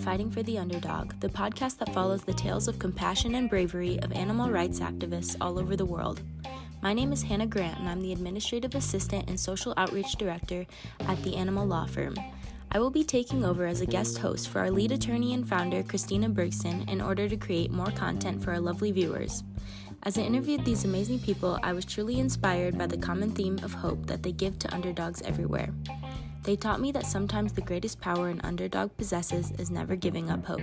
Fighting for the Underdog, the podcast that follows the tales of compassion and bravery of animal rights activists all over the world. My name is Hannah Grant, and I'm the Administrative Assistant and Social Outreach Director at the Animal Law Firm. I will be taking over as a guest host for our lead attorney and founder, Christina Bergson, in order to create more content for our lovely viewers. As I interviewed these amazing people, I was truly inspired by the common theme of hope that they give to underdogs everywhere. They taught me that sometimes the greatest power an underdog possesses is never giving up hope.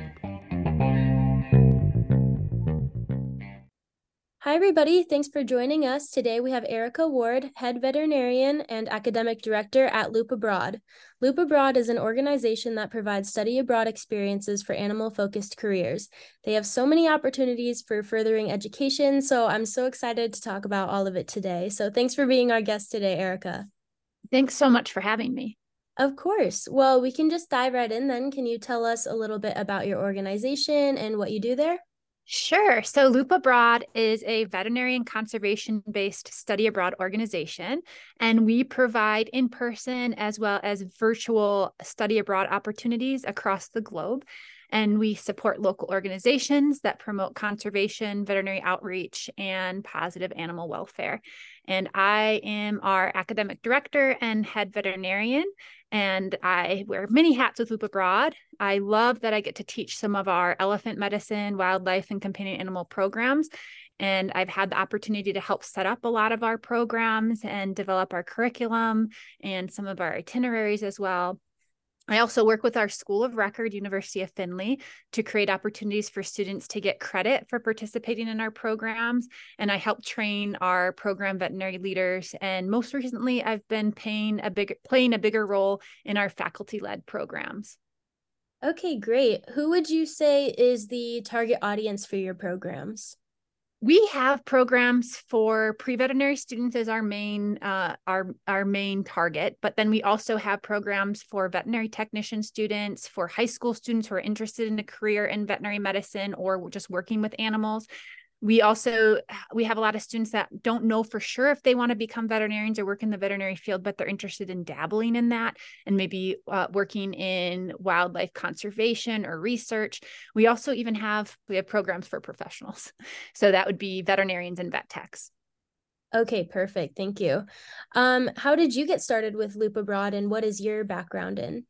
Hi, everybody. Thanks for joining us. Today we have Erica Ward, head veterinarian and academic director at Loop Abroad. Loop Abroad is an organization that provides study abroad experiences for animal focused careers. They have so many opportunities for furthering education, so I'm so excited to talk about all of it today. So thanks for being our guest today, Erica. Thanks so much for having me. Of course. Well, we can just dive right in then. Can you tell us a little bit about your organization and what you do there? Sure. So, Loop Abroad is a veterinary and conservation based study abroad organization, and we provide in person as well as virtual study abroad opportunities across the globe. And we support local organizations that promote conservation, veterinary outreach, and positive animal welfare. And I am our academic director and head veterinarian and I wear many hats with Loop Abroad. I love that I get to teach some of our elephant medicine, wildlife, and companion animal programs. And I've had the opportunity to help set up a lot of our programs and develop our curriculum and some of our itineraries as well. I also work with our School of Record, University of Findlay, to create opportunities for students to get credit for participating in our programs. And I help train our program veterinary leaders. And most recently, I've been paying a big, playing a bigger role in our faculty led programs. Okay, great. Who would you say is the target audience for your programs? We have programs for pre-veterinary students as our main uh, our our main target but then we also have programs for veterinary technician students for high school students who are interested in a career in veterinary medicine or just working with animals we also we have a lot of students that don't know for sure if they want to become veterinarians or work in the veterinary field but they're interested in dabbling in that and maybe uh, working in wildlife conservation or research. We also even have we have programs for professionals. So that would be veterinarians and vet techs. Okay perfect. Thank you. Um how did you get started with loop abroad and what is your background in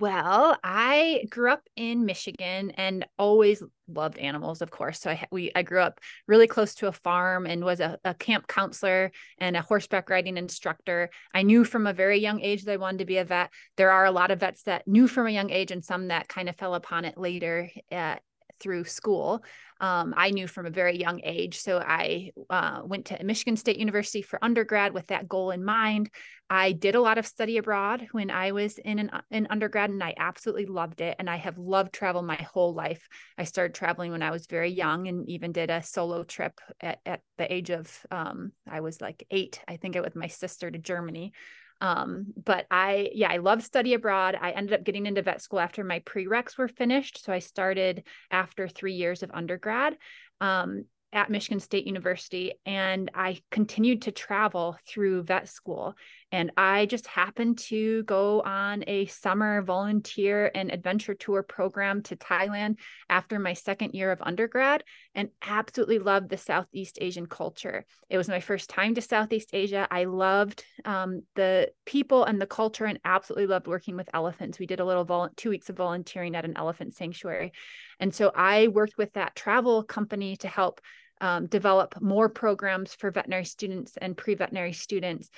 well, I grew up in Michigan and always loved animals, of course. So I we I grew up really close to a farm and was a, a camp counselor and a horseback riding instructor. I knew from a very young age that I wanted to be a vet. There are a lot of vets that knew from a young age and some that kind of fell upon it later uh, through school um, I knew from a very young age. So I uh, went to Michigan State University for undergrad with that goal in mind. I did a lot of study abroad when I was in an undergrad, and I absolutely loved it. And I have loved travel my whole life. I started traveling when I was very young, and even did a solo trip at, at the age of um, I was like eight, I think, it with my sister to Germany. Um, but I, yeah, I love study abroad. I ended up getting into vet school after my prereqs were finished. So I started after three years of undergrad. Um, at Michigan State University and I continued to travel through vet school. And I just happened to go on a summer volunteer and adventure tour program to Thailand after my second year of undergrad and absolutely loved the Southeast Asian culture. It was my first time to Southeast Asia. I loved um, the people and the culture and absolutely loved working with elephants. We did a little vol- two weeks of volunteering at an elephant sanctuary. And so I worked with that travel company to help um, develop more programs for veterinary students and pre-veterinary students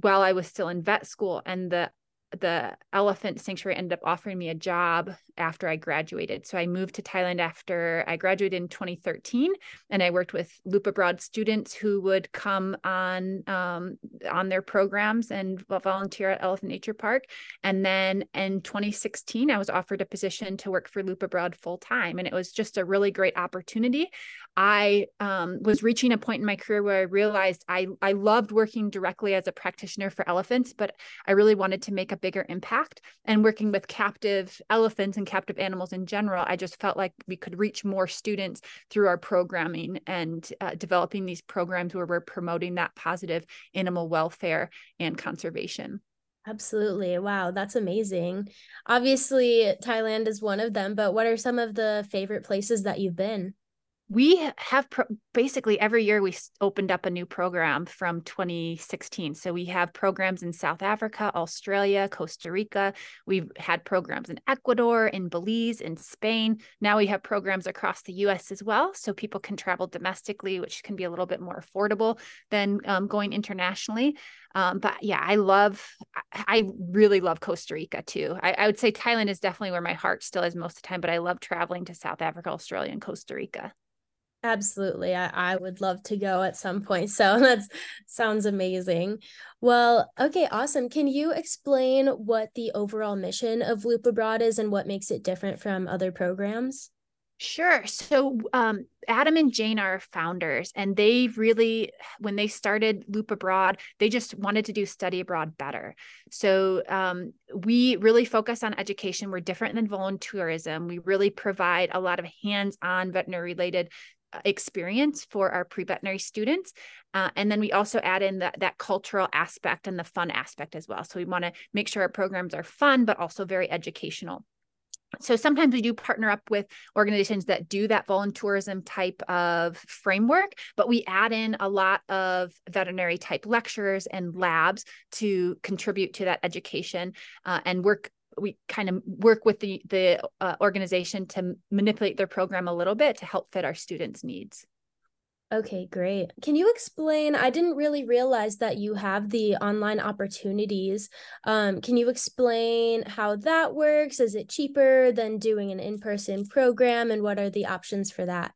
while I was still in vet school. And the the elephant sanctuary ended up offering me a job after I graduated. So I moved to Thailand after I graduated in 2013, and I worked with Loop Abroad students who would come on um, on their programs and volunteer at Elephant Nature Park. And then in 2016, I was offered a position to work for Loop Abroad full time, and it was just a really great opportunity. I um, was reaching a point in my career where I realized I I loved working directly as a practitioner for elephants, but I really wanted to make a bigger impact. And working with captive elephants and captive animals in general, I just felt like we could reach more students through our programming and uh, developing these programs where we're promoting that positive animal welfare and conservation. Absolutely. Wow, that's amazing. Obviously, Thailand is one of them, but what are some of the favorite places that you've been? We have pro- basically every year we opened up a new program from 2016 so we have programs in south africa australia costa rica. We've had programs in ecuador in belize in spain. Now we have programs across the us as well so people can travel domestically which can be a little bit more affordable than um, going internationally. Um, but yeah i love i really love costa rica too. I, I would say thailand is definitely where my heart still is most of the time but i love traveling to south africa australia and costa rica Absolutely. I, I would love to go at some point. So that sounds amazing. Well, okay, awesome. Can you explain what the overall mission of Loop Abroad is and what makes it different from other programs? Sure. So, um, Adam and Jane are founders, and they really, when they started Loop Abroad, they just wanted to do study abroad better. So, um, we really focus on education. We're different than volunteerism. We really provide a lot of hands on veterinary related experience for our pre-veterinary students uh, and then we also add in that that cultural aspect and the fun aspect as well. So we want to make sure our programs are fun but also very educational. So sometimes we do partner up with organizations that do that volunteerism type of framework but we add in a lot of veterinary type lectures and labs to contribute to that education uh, and work we kind of work with the the uh, organization to manipulate their program a little bit to help fit our students needs. Okay great. Can you explain i didn't really realize that you have the online opportunities. Um, can you explain how that works? Is it cheaper than doing an in-person program and what are the options for that?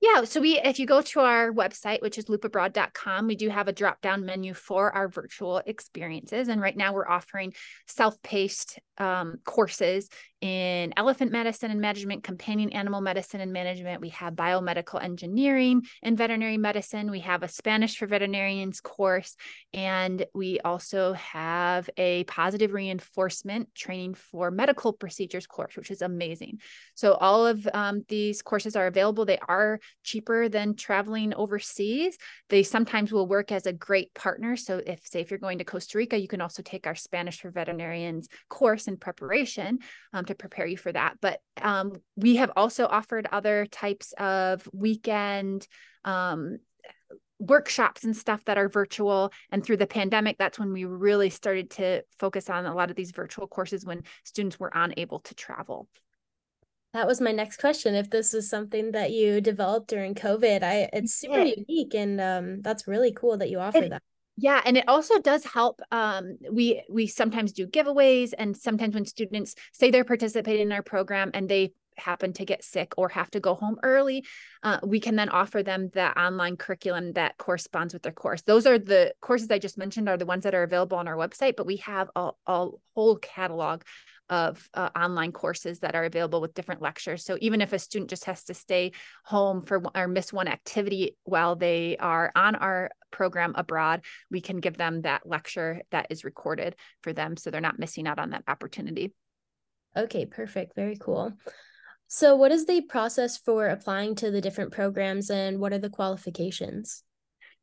Yeah, so we if you go to our website, which is loopabroad.com, we do have a drop-down menu for our virtual experiences. And right now we're offering self-paced um, courses in elephant medicine and management, companion animal medicine and management. We have biomedical engineering and veterinary medicine. We have a Spanish for veterinarians course. And we also have a positive reinforcement training for medical procedures course, which is amazing. So, all of um, these courses are available. They are cheaper than traveling overseas. They sometimes will work as a great partner. So, if, say, if you're going to Costa Rica, you can also take our Spanish for veterinarians course in preparation. Um, to prepare you for that. But um, we have also offered other types of weekend um, workshops and stuff that are virtual. And through the pandemic, that's when we really started to focus on a lot of these virtual courses when students were unable to travel. That was my next question. If this was something that you developed during COVID, I it's super unique and um, that's really cool that you offer it, that yeah and it also does help um, we we sometimes do giveaways and sometimes when students say they're participating in our program and they happen to get sick or have to go home early uh, we can then offer them the online curriculum that corresponds with their course those are the courses i just mentioned are the ones that are available on our website but we have a, a whole catalog of uh, online courses that are available with different lectures. So even if a student just has to stay home for or miss one activity while they are on our program abroad, we can give them that lecture that is recorded for them so they're not missing out on that opportunity. Okay, perfect. Very cool. So, what is the process for applying to the different programs and what are the qualifications?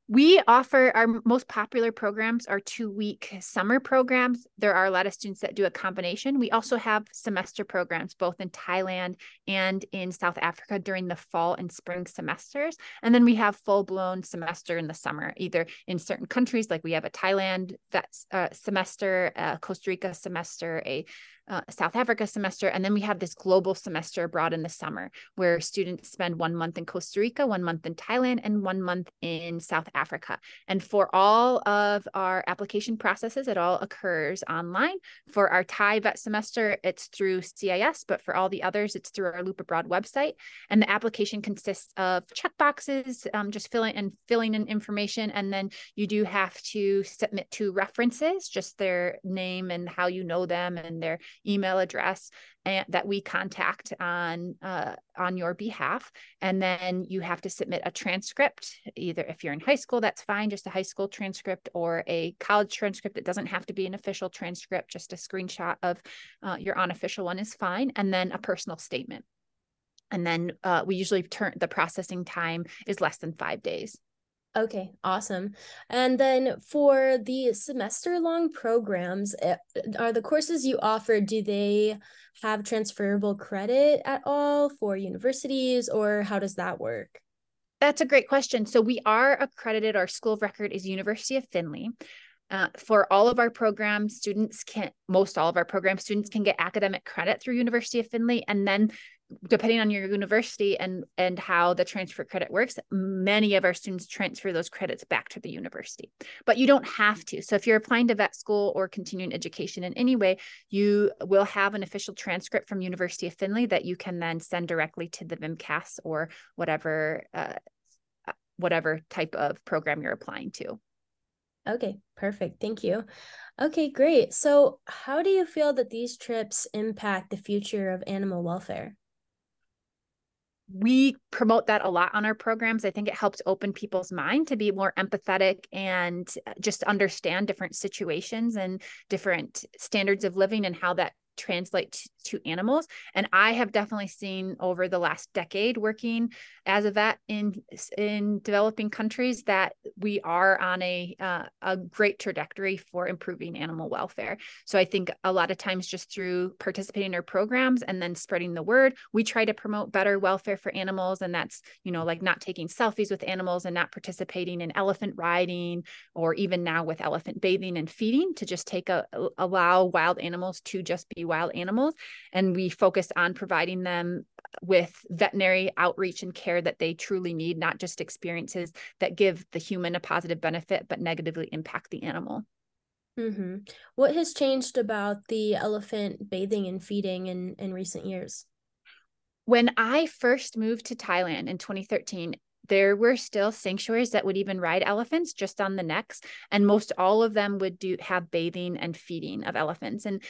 We offer our most popular programs are two week summer programs. There are a lot of students that do a combination. We also have semester programs both in Thailand and in South Africa during the fall and spring semesters. And then we have full blown semester in the summer, either in certain countries, like we have a Thailand that's uh, semester, a Costa Rica semester, a uh, South Africa semester. And then we have this global semester abroad in the summer where students spend one month in Costa Rica, one month in Thailand, and one month in South Africa. And for all of our application processes, it all occurs online. For our Thai vet semester, it's through CIS, but for all the others, it's through our Loop Abroad website. And the application consists of check boxes, um, just filling and filling in information. And then you do have to submit two references, just their name and how you know them and their email address and, that we contact on uh, on your behalf. And then you have to submit a transcript either if you're in high school that's fine just a high school transcript or a college transcript. It doesn't have to be an official transcript just a screenshot of uh, your unofficial one is fine and then a personal statement. And then uh, we usually turn the processing time is less than five days Okay, awesome. And then for the semester long programs, eh, are the courses you offer, do they have transferable credit at all for universities or how does that work? That's a great question. So we are accredited, our school of record is University of Findlay. Uh, for all of our programs, students can, most all of our program students can get academic credit through University of Findlay. And then depending on your university and and how the transfer credit works many of our students transfer those credits back to the university but you don't have to so if you're applying to vet school or continuing education in any way you will have an official transcript from university of findlay that you can then send directly to the VMCAS or whatever uh, whatever type of program you're applying to Okay, perfect. Thank you. Okay, great. So, how do you feel that these trips impact the future of animal welfare? We promote that a lot on our programs. I think it helps open people's mind to be more empathetic and uh, just understand different situations and different standards of living and how that translate to, animals. And i have definitely seen over the last decade working as a vet in in developing countries that we are on a uh, a great trajectory for improving animal welfare. So i think a lot of times just through participating in our programs and then spreading the word we try to promote better welfare for animals. And that's you know like not taking selfies with animals and not participating in elephant riding or even now with elephant bathing and feeding to just take a allow wild animals to just be wild animals. And we focus on providing them with veterinary outreach and care that they truly need, not just experiences that give the human a positive benefit, but negatively impact the animal. Mm-hmm. What has changed about the elephant bathing and feeding in, in recent years? When I first moved to Thailand in 2013, there were still sanctuaries that would even ride elephants just on the necks and most all of them would do have bathing and feeding of elephants. And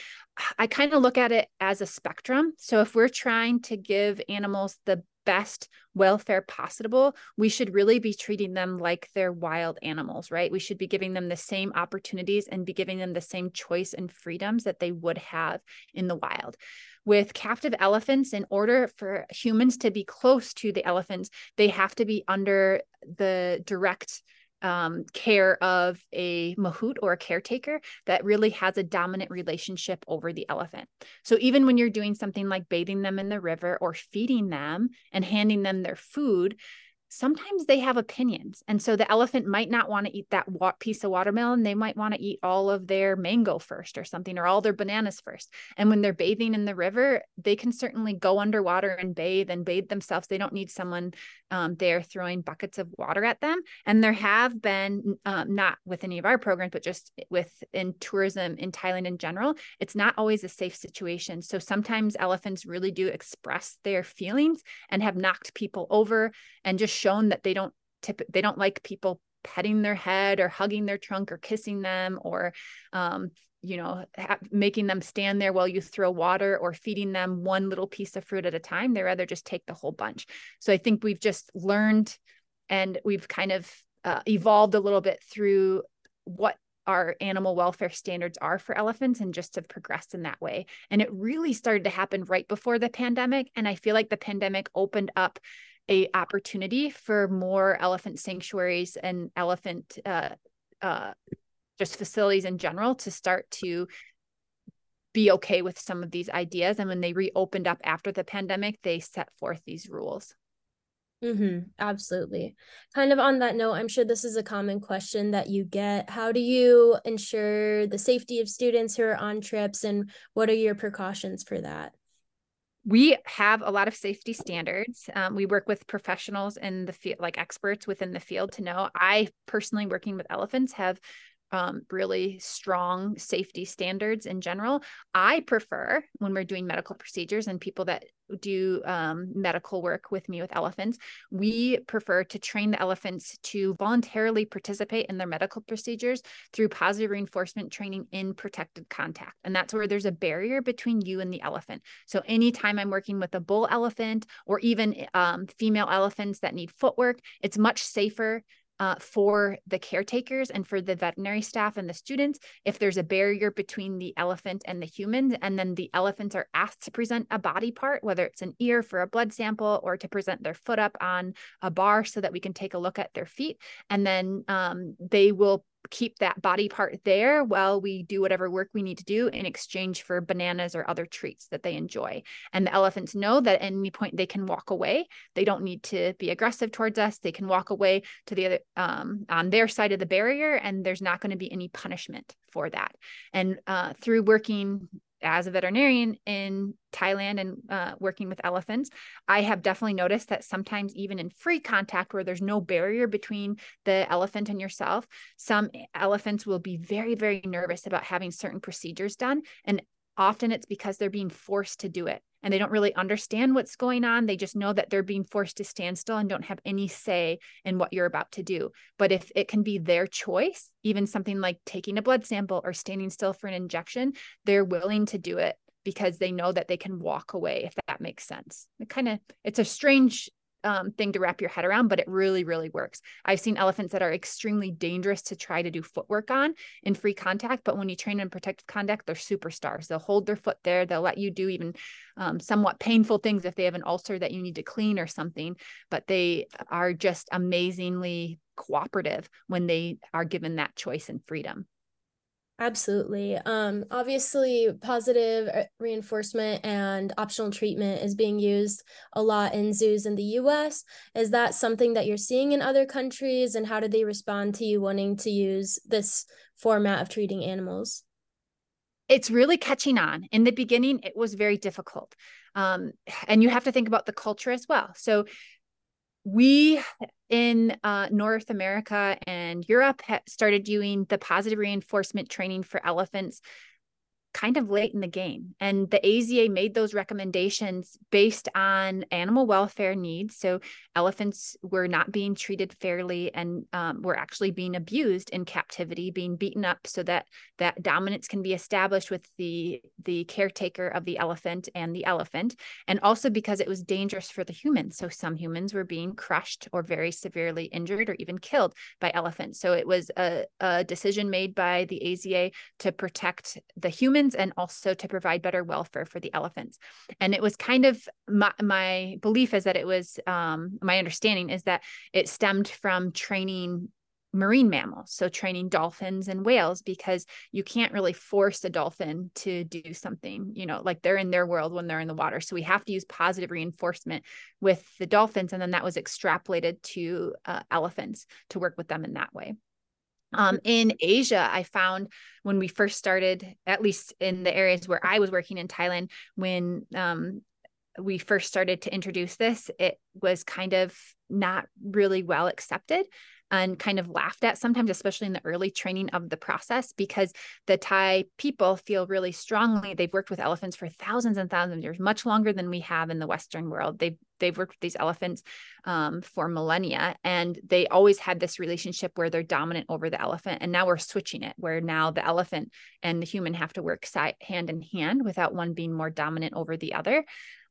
i kind of look at it as a spectrum. So if we're trying to give animals the best welfare possible, we should really be treating them like they're wild animals, right? We should be giving them the same opportunities and be giving them the same choice and freedoms that they would have in the wild with captive elephants, in order for humans to be close to the elephants, they have to be under the direct um, care of a mahout or a caretaker that really has a dominant relationship over the elephant. So even when you're doing something like bathing them in the river or feeding them and handing them their food, sometimes they have opinions. And so the elephant might not want to eat that piece of watermelon. They might want to eat all of their mango first or something, or all their bananas first. And when they're bathing in the river, they can certainly go underwater and bathe and bathe themselves. They don't need someone um, there throwing buckets of water at them. And there have been, um, not with any of our programs, but just with in tourism in Thailand in general, it's not always a safe situation. So sometimes elephants really do express their feelings and have knocked people over and just shown that they don't tip they don't like people petting their head or hugging their trunk or kissing them or um, you know ha- making them stand there while you throw water or feeding them one little piece of fruit at a time they rather just take the whole bunch so i think we've just learned and we've kind of uh, evolved a little bit through what our animal welfare standards are for elephants and just to progress in that way. And it really started to happen right before the pandemic. And I feel like the pandemic opened up a opportunity for more elephant sanctuaries and elephant uh, uh, just facilities in general to start to be okay with some of these ideas. And when they reopened up after the pandemic, they set forth these rules. Mm-hmm, absolutely. Kind of on that note, I'm sure this is a common question that you get. How do you ensure the safety of students who are on trips, and what are your precautions for that? We have a lot of safety standards. Um, we work with professionals in the field, like experts within the field to know. I personally, working with elephants, have um, really strong safety standards in general. I prefer when we're doing medical procedures and people that do um, medical work with me with elephants, we prefer to train the elephants to voluntarily participate in their medical procedures through positive reinforcement training in protected contact. And that's where there's a barrier between you and the elephant. So anytime I'm working with a bull elephant or even um, female elephants that need footwork, it's much safer uh, for the caretakers and for the veterinary staff and the students if there's a barrier between the elephant and the humans and then the elephants are asked to present a body part whether it's an ear for a blood sample or to present their foot up on a bar so that we can take a look at their feet. And then um, they will keep that body part there while we do whatever work we need to do in exchange for bananas or other treats that they enjoy. And the elephants know that at any point they can walk away. They don't need to be aggressive towards us. They can walk away to the other um, on their side of the barrier, and there's not going to be any punishment for that. And uh, through working as a veterinarian in Thailand and uh, working with elephants, I have definitely noticed that sometimes, even in free contact where there's no barrier between the elephant and yourself, some elephants will be very, very nervous about having certain procedures done. And often it's because they're being forced to do it and they don't really understand what's going on. They just know that they're being forced to stand still and don't have any say in what you're about to do. But if it can be their choice, even something like taking a blood sample or standing still for an injection, they're willing to do it because they know that they can walk away if that makes sense. It kind of it's a strange um, thing to wrap your head around, but it really, really works. I've seen elephants that are extremely dangerous to try to do footwork on in free contact, but when you train in protective contact, they're superstars. They'll hold their foot there. They'll let you do even um, somewhat painful things if they have an ulcer that you need to clean or something, but they are just amazingly cooperative when they are given that choice and freedom. Absolutely. Um, obviously, positive uh, reinforcement and optional treatment is being used a lot in zoos in the US. Is that something that you're seeing in other countries? And how do they respond to you wanting to use this format of treating animals? It's really catching on. In the beginning, it was very difficult. Um, and you have to think about the culture as well. So, we in uh, North America and Europe started doing the positive reinforcement training for elephants kind of late in the game. And the AZA made those recommendations based on animal welfare needs. So elephants were not being treated fairly and um, were actually being abused in captivity, being beaten up so that that dominance can be established with the the caretaker of the elephant and the elephant. And also because it was dangerous for the humans. So some humans were being crushed or very severely injured or even killed by elephants. So it was a, a decision made by the AZA to protect the humans humans and also to provide better welfare for the elephants. And it was kind of my, my belief is that it was um, my understanding is that it stemmed from training marine mammals. So training dolphins and whales because you can't really force a dolphin to do something you know like they're in their world when they're in the water. So we have to use positive reinforcement with the dolphins and then that was extrapolated to uh, elephants to work with them in that way um, in Asia, I found when we first started, at least in the areas where I was working in Thailand, when um, we first started to introduce this, it was kind of not really well accepted and kind of laughed at sometimes, especially in the early training of the process, because the Thai people feel really strongly. They've worked with elephants for thousands and thousands of years, much longer than we have in the Western world. They've they've worked with these elephants um, for millennia, and they always had this relationship where they're dominant over the elephant. And now we're switching it, where now the elephant and the human have to work side hand in hand without one being more dominant over the other.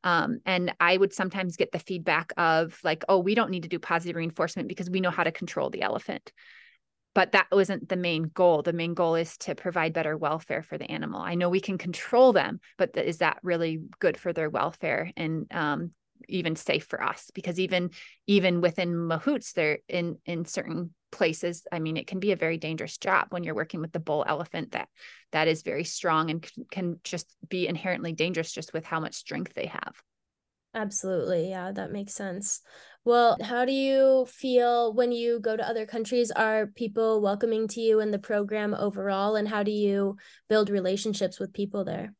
Um, and I would sometimes get the feedback of like, oh, we don't need to do positive reinforcement because we know how to control the elephant. But that wasn't the main goal. The main goal is to provide better welfare for the animal. I know we can control them, but is that really good for their welfare and um, even safe for us? Because even even within mahouts, they're in in certain places i mean it can be a very dangerous job when you're working with the bull elephant that that is very strong and can just be inherently dangerous just with how much strength they have. Absolutely. Yeah that makes sense. Well how do you feel when you go to other countries? Are people welcoming to you in the program overall? And how do you build relationships with people there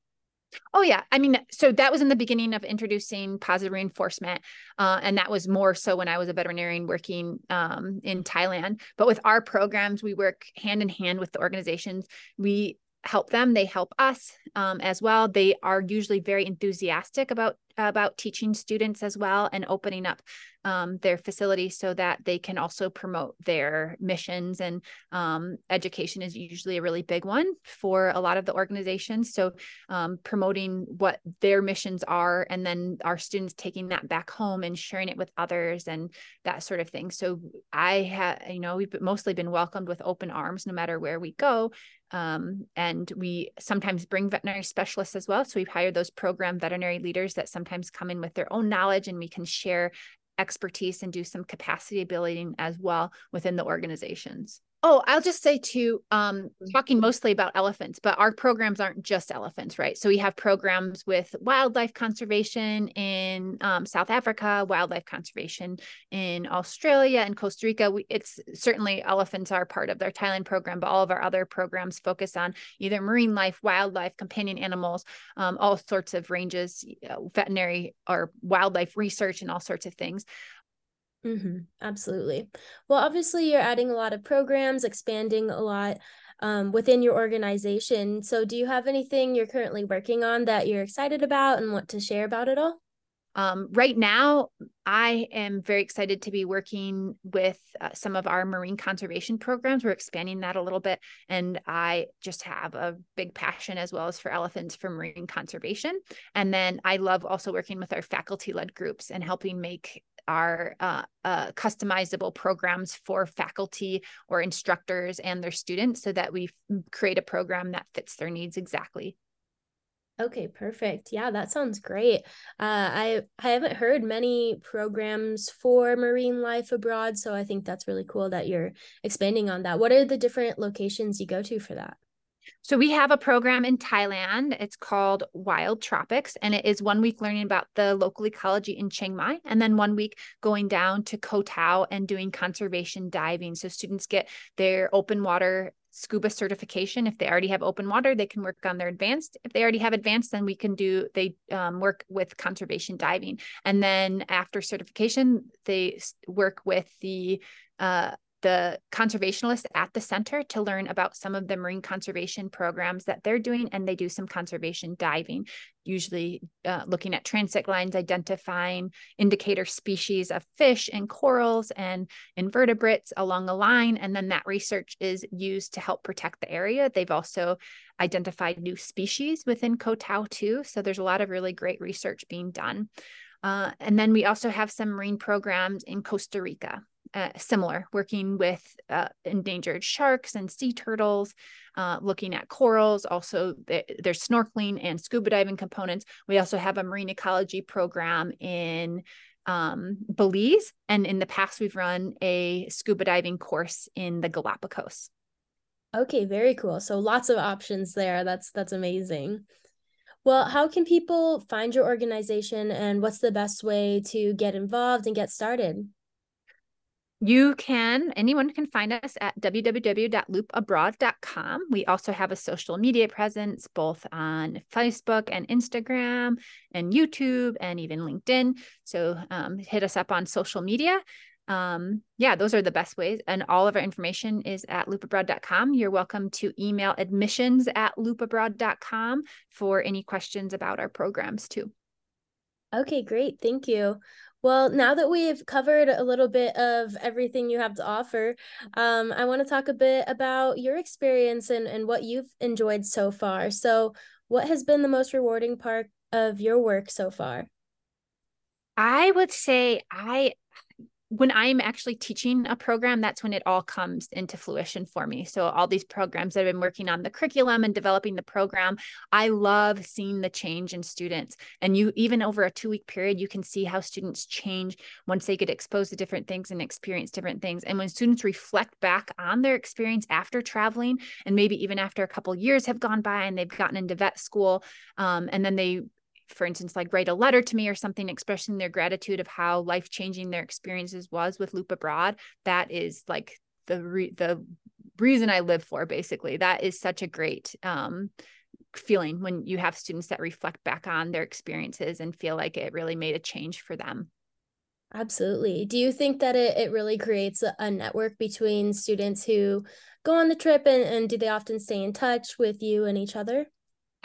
Oh yeah, I mean, so that was in the beginning of introducing positive reinforcement, uh, and that was more so when I was a veterinarian working um, in Thailand. But with our programs, we work hand in hand with the organizations. We help them; they help us um, as well. They are usually very enthusiastic about about teaching students as well and opening up um, their facility so that they can also promote their missions. And um, education is usually a really big one for a lot of the organizations. So um, promoting what their missions are and then our students taking that back home and sharing it with others and that sort of thing. So i have you know we've mostly been welcomed with open arms no matter where we go. Um, and we sometimes bring veterinary specialists as well. So we've hired those program veterinary leaders that sometimes come in with their own knowledge and we can share expertise and do some capacity building as well within the organizations. Oh, I'll just say too, um, mm-hmm. talking mostly about elephants, but our programs aren't just elephants, right? So we have programs with wildlife conservation in um, South Africa, wildlife conservation in Australia and Costa Rica. We, it's certainly elephants are part of their Thailand program, but all of our other programs focus on either marine life, wildlife, companion animals, um, all sorts of ranges, veterinary or wildlife research, and all sorts of things. Mm-hmm. Absolutely. Well, obviously, you're adding a lot of programs, expanding a lot um, within your organization. So, do you have anything you're currently working on that you're excited about and want to share about it all? Um, right now, I am very excited to be working with uh, some of our marine conservation programs. We're expanding that a little bit. And I just have a big passion as well as for elephants for marine conservation. And then I love also working with our faculty led groups and helping make are uh, uh, customizable programs for faculty or instructors and their students so that we create a program that fits their needs exactly. Okay, perfect. Yeah, that sounds great. Uh, I I haven't heard many programs for marine life abroad, so I think that's really cool that you're expanding on that. What are the different locations you go to for that? So we have a program in Thailand. It's called Wild Tropics, and it is one week learning about the local ecology in Chiang Mai, and then one week going down to Koh Tao and doing conservation diving. So students get their open water scuba certification. If they already have open water, they can work on their advanced. If they already have advanced, then we can do they um, work with conservation diving. And then after certification, they work with the uh, the conservationists at the center to learn about some of the marine conservation programs that they're doing. And they do some conservation diving, usually uh, looking at transect lines, identifying indicator species of fish and corals and invertebrates along a line. And then that research is used to help protect the area. They've also identified new species within Koh Tao too. So there's a lot of really great research being done. Uh, and then we also have some marine programs in Costa Rica uh, similar, working with uh, endangered sharks and sea turtles, uh, looking at corals. Also, there's snorkeling and scuba diving components. We also have a marine ecology program in um, Belize, and in the past, we've run a scuba diving course in the Galapagos. Okay, very cool. So lots of options there. That's that's amazing. Well, how can people find your organization and what's the best way to get involved and get started? You can, anyone can find us at www.loopabroad.com. We also have a social media presence both on Facebook and Instagram and YouTube and even LinkedIn. So um, hit us up on social media. Um, yeah, those are the best ways. And all of our information is at loopabroad.com. You're welcome to email admissions at loopabroad.com for any questions about our programs too. Okay, great. Thank you. Well, now that we've covered a little bit of everything you have to offer, um, I want to talk a bit about your experience and, and what you've enjoyed so far. So, what has been the most rewarding part of your work so far? I would say I when I'm actually teaching a program, that's when it all comes into fruition for me. So, all these programs that I've been working on the curriculum and developing the program, I love seeing the change in students. And you, even over a two week period, you can see how students change once they get exposed to different things and experience different things. And when students reflect back on their experience after traveling, and maybe even after a couple years have gone by and they've gotten into vet school, um, and then they for instance, like write a letter to me or something expressing their gratitude of how life changing their experiences was with Loop Abroad, that is like the re- the reason I live for. Basically, that is such a great um, feeling when you have students that reflect back on their experiences and feel like it really made a change for them. Absolutely. Do you think that it, it really creates a, a network between students who go on the trip and, and do they often stay in touch with you and each other?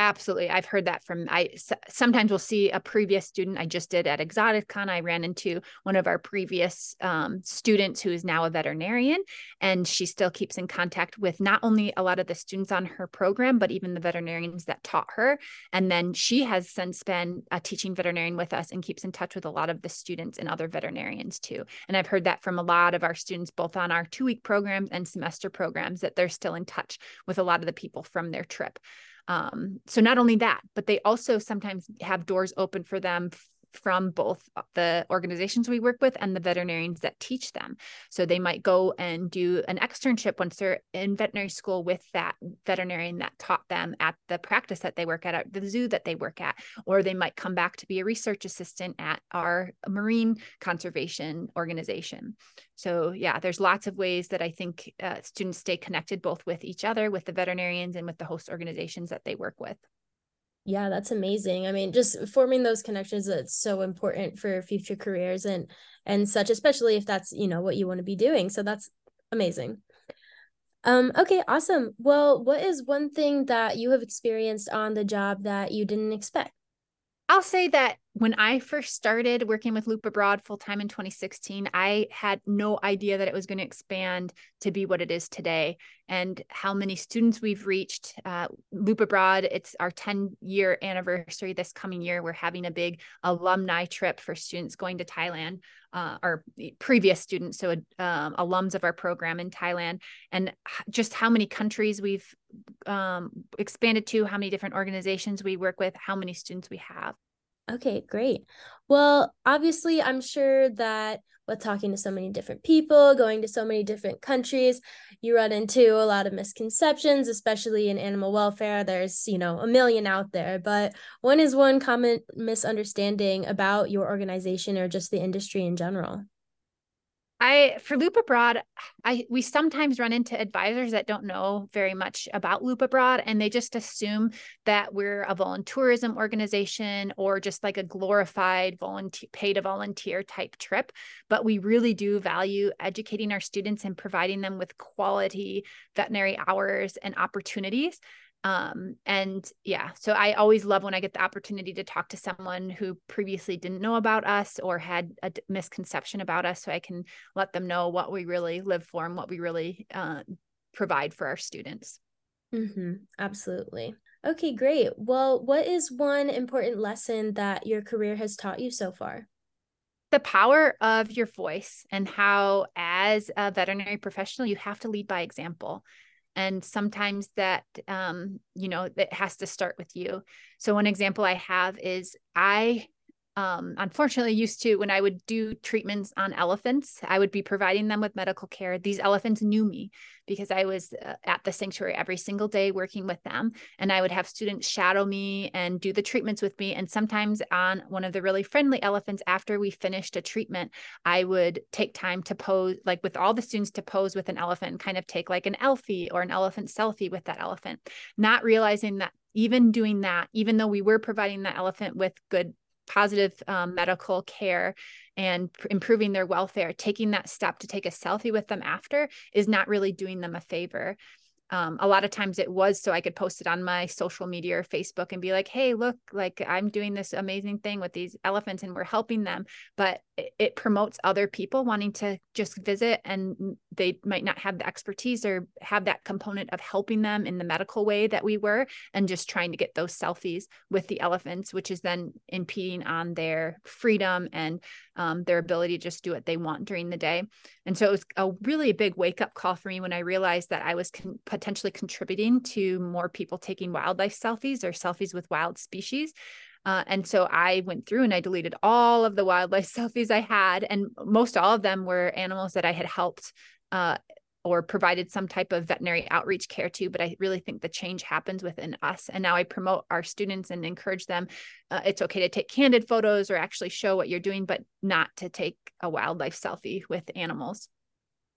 Absolutely. I've heard that from I sometimes we'll see a previous student I just did at ExoticsCon. I ran into one of our previous um, students who is now a veterinarian, and she still keeps in contact with not only a lot of the students on her program, but even the veterinarians that taught her. And then she has since been a teaching veterinarian with us and keeps in touch with a lot of the students and other veterinarians too. And I've heard that from a lot of our students, both on our two week programs and semester programs, that they're still in touch with a lot of the people from their trip. Um, so not only that, but they also sometimes have doors open for them from both the organizations we work with and the veterinarians that teach them. So they might go and do an externship once they're in veterinary school with that veterinarian that taught them at the practice that they work at, at the zoo that they work at, or they might come back to be a research assistant at our marine conservation organization. So yeah, there's lots of ways that I think uh, students stay connected both with each other, with the veterinarians, and with the host organizations that they work with. Yeah, that's amazing. I mean, just forming those connections it's so important for future careers and and such, especially if that's, you know, what you want to be doing. So that's amazing. Um okay, awesome. Well, what is one thing that you have experienced on the job that you didn't expect? I'll say that when I first started working with Loop Abroad full time in 2016, I had no idea that it was going to expand to be what it is today and how many students we've reached. Uh, Loop Abroad, it's our 10 year anniversary this coming year. We're having a big alumni trip for students going to Thailand, uh, our previous students, so um, alums of our program in Thailand, and just how many countries we've um, expanded to, how many different organizations we work with, how many students we have. Okay, great. Well, obviously, I'm sure that with talking to so many different people, going to so many different countries, you run into a lot of misconceptions, especially in animal welfare. There's, you know, a million out there, but one is one common misunderstanding about your organization or just the industry in general? I for Loop Abroad, I we sometimes run into advisors that don't know very much about Loop Abroad and they just assume that we're a volunteerism organization or just like a glorified volunteer pay to volunteer type trip. But we really do value educating our students and providing them with quality veterinary hours and opportunities um and yeah so i always love when i get the opportunity to talk to someone who previously didn't know about us or had a misconception about us so i can let them know what we really live for and what we really uh, provide for our students. Mm-hmm. absolutely. Okay great. Well what is one important lesson that your career has taught you so far? The power of your voice and how as a veterinary professional you have to lead by example and sometimes that um, you know that has to start with you. So one example i have is i um, unfortunately used to when I would do treatments on elephants, I would be providing them with medical care. These elephants knew me because I was uh, at the sanctuary every single day working with them. And I would have students shadow me and do the treatments with me. And sometimes on one of the really friendly elephants, after we finished a treatment, I would take time to pose, like with all the students, to pose with an elephant and kind of take like an Elfie or an elephant selfie with that elephant, not realizing that even doing that, even though we were providing the elephant with good positive um, medical care and pr- improving their welfare, taking that step to take a selfie with them after is not really doing them a favor um, a lot of times it was so I could post it on my social media or Facebook and be like, hey, look, like I'm doing this amazing thing with these elephants and we're helping them. But it, it promotes other people wanting to just visit and they might not have the expertise or have that component of helping them in the medical way that we were and just trying to get those selfies with the elephants, which is then impeding on their freedom and um, their ability to just do what they want during the day. And so it was a really big wake up call for me when I realized that I was con- potentially contributing to more people taking wildlife selfies or selfies with wild species. Uh, and so I went through and I deleted all of the wildlife selfies I had, and most all of them were animals that I had helped uh, or provided some type of veterinary outreach care to but i really think the change happens within us and now i promote our students and encourage them uh, it's okay to take candid photos or actually show what you're doing but not to take a wildlife selfie with animals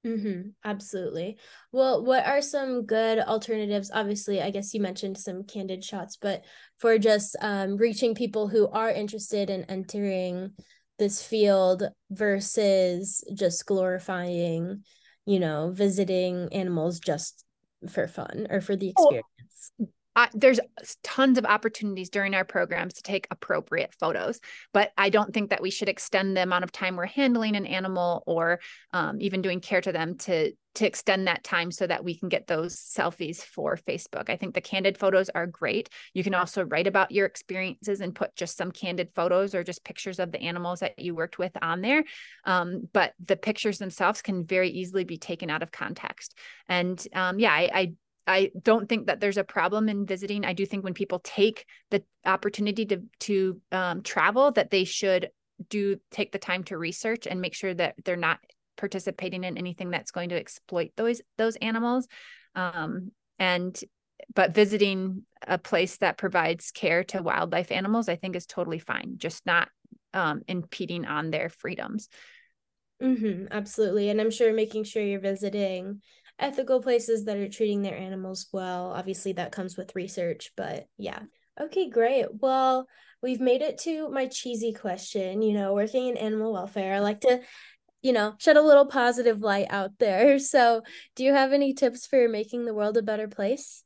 Mm-hmm, absolutely. Well, what are some good alternatives? Obviously, I guess you mentioned some candid shots, but for just um, reaching people who are interested in entering this field versus just glorifying you know, visiting animals just for fun or for the experience. Uh, there's tons of opportunities during our programs to take appropriate photos, but I don't think that we should extend the amount of time we're handling an animal or um, even doing care to them to to extend that time so that we can get those selfies for Facebook. I think the candid photos are great. You can also write about your experiences and put just some candid photos or just pictures of the animals that you worked with on there. Um, but the pictures themselves can very easily be taken out of context. And um, yeah, I, I I don't think that there's a problem in visiting. I do think when people take the opportunity to to um, travel, that they should do take the time to research and make sure that they're not participating in anything that's going to exploit those those animals. Um, and but visiting a place that provides care to wildlife animals, I think, is totally fine. Just not um, impeding on their freedoms. Mm-hmm, absolutely, and I'm sure making sure you're visiting ethical places that are treating their animals well. Obviously, that comes with research, but yeah. Okay, great. Well, we've made it to my cheesy question. You know, working in animal welfare, I like to, you know, shed a little positive light out there. So, do you have any tips for making the world a better place?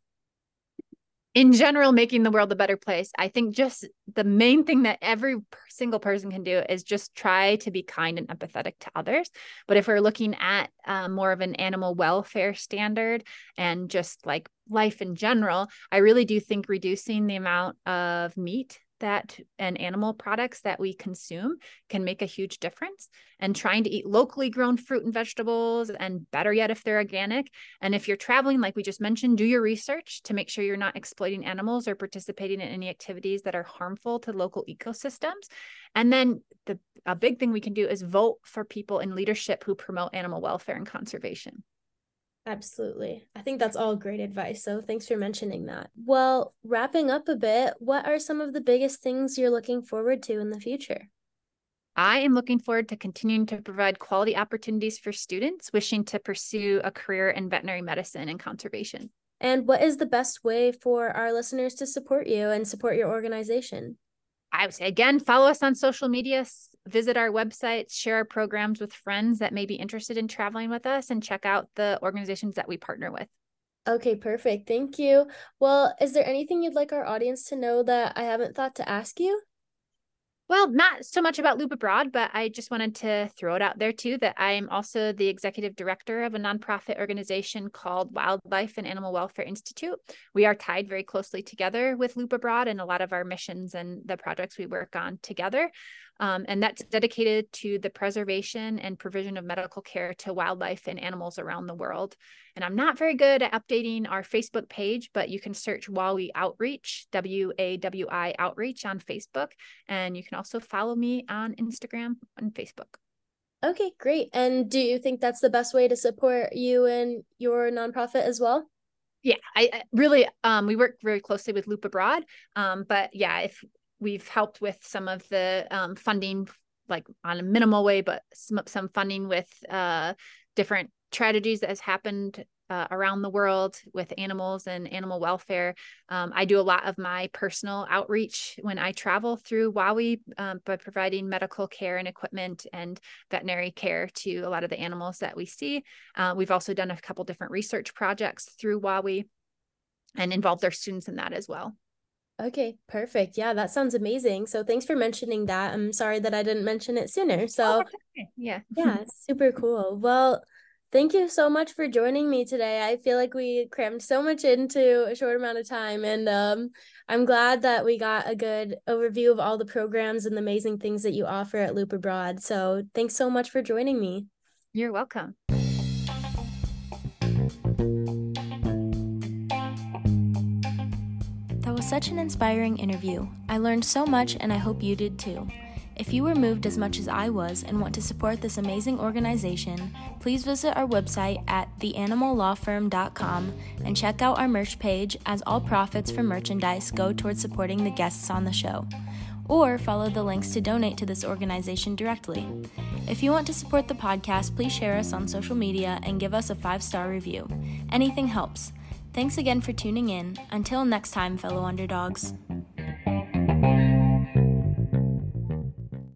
In general making the world a better place i think just the main thing that every single person can do is just try to be kind and empathetic to others. But if we're looking at uh, more of an animal welfare standard and just like life in general i really do think reducing the amount of meat that and animal products that we consume can make a huge difference. And trying to eat locally grown fruit and vegetables and better yet if they're organic. And if you're traveling like we just mentioned do your research to make sure you're not exploiting animals or participating in any activities that are harmful to local ecosystems. And then the a big thing we can do is vote for people in leadership who promote animal welfare and conservation Absolutely. I think that's all great advice. So thanks for mentioning that. Well, wrapping up a bit, what are some of the biggest things you're looking forward to in the future? I am looking forward to continuing to provide quality opportunities for students wishing to pursue a career in veterinary medicine and conservation. And what is the best way for our listeners to support you and support your organization? I would say again, follow us on social media, visit our website, share our programs with friends that may be interested in traveling with us, and check out the organizations that we partner with. Okay, perfect. Thank you. Well, is there anything you'd like our audience to know that I haven't thought to ask you? Well, not so much about Loop Abroad, but I just wanted to throw it out there too that I'm also the executive director of a nonprofit organization called Wildlife and Animal Welfare Institute. We are tied very closely together with Loop Abroad and a lot of our missions and the projects we work on together. Um, and that's dedicated to the preservation and provision of medical care to wildlife and animals around the world. And I'm not very good at updating our Facebook page, but you can search WAWI Outreach, W A W I Outreach on Facebook. And you can also follow me on Instagram and Facebook. Okay, great. And do you think that's the best way to support you and your nonprofit as well? Yeah, I, I really um we work very closely with Loop Abroad. Um, but yeah, if we've helped with some of the um, funding like on a minimal way but some, some funding with uh, different tragedies that has happened uh, around the world with animals and animal welfare. Um, I do a lot of my personal outreach when I travel through WAWI um, by providing medical care and equipment and veterinary care to a lot of the animals that we see. Uh, we've also done a couple different research projects through WAWI and involved our students in that as well. Okay, perfect. Yeah, that sounds amazing. So thanks for mentioning that. I'm sorry that I didn't mention it sooner. So oh, okay. yeah. yeah, super cool. Well, thank you so much for joining me today. I feel like we crammed so much into a short amount of time and um I'm glad that we got a good overview of all the programs and the amazing things that you offer at Loop Abroad. So thanks so much for joining me. You're welcome. Such an inspiring interview. I learned so much, and I hope you did too. If you were moved as much as I was and want to support this amazing organization, please visit our website at theanimallawfirm.com and check out our merch page as all profits from merchandise go towards supporting the guests on the show. Or follow the links to donate to this organization directly. If you want to support the podcast, please share us on social media and give us a five star review. Anything helps. Thanks again for tuning in. Until next time, fellow underdogs.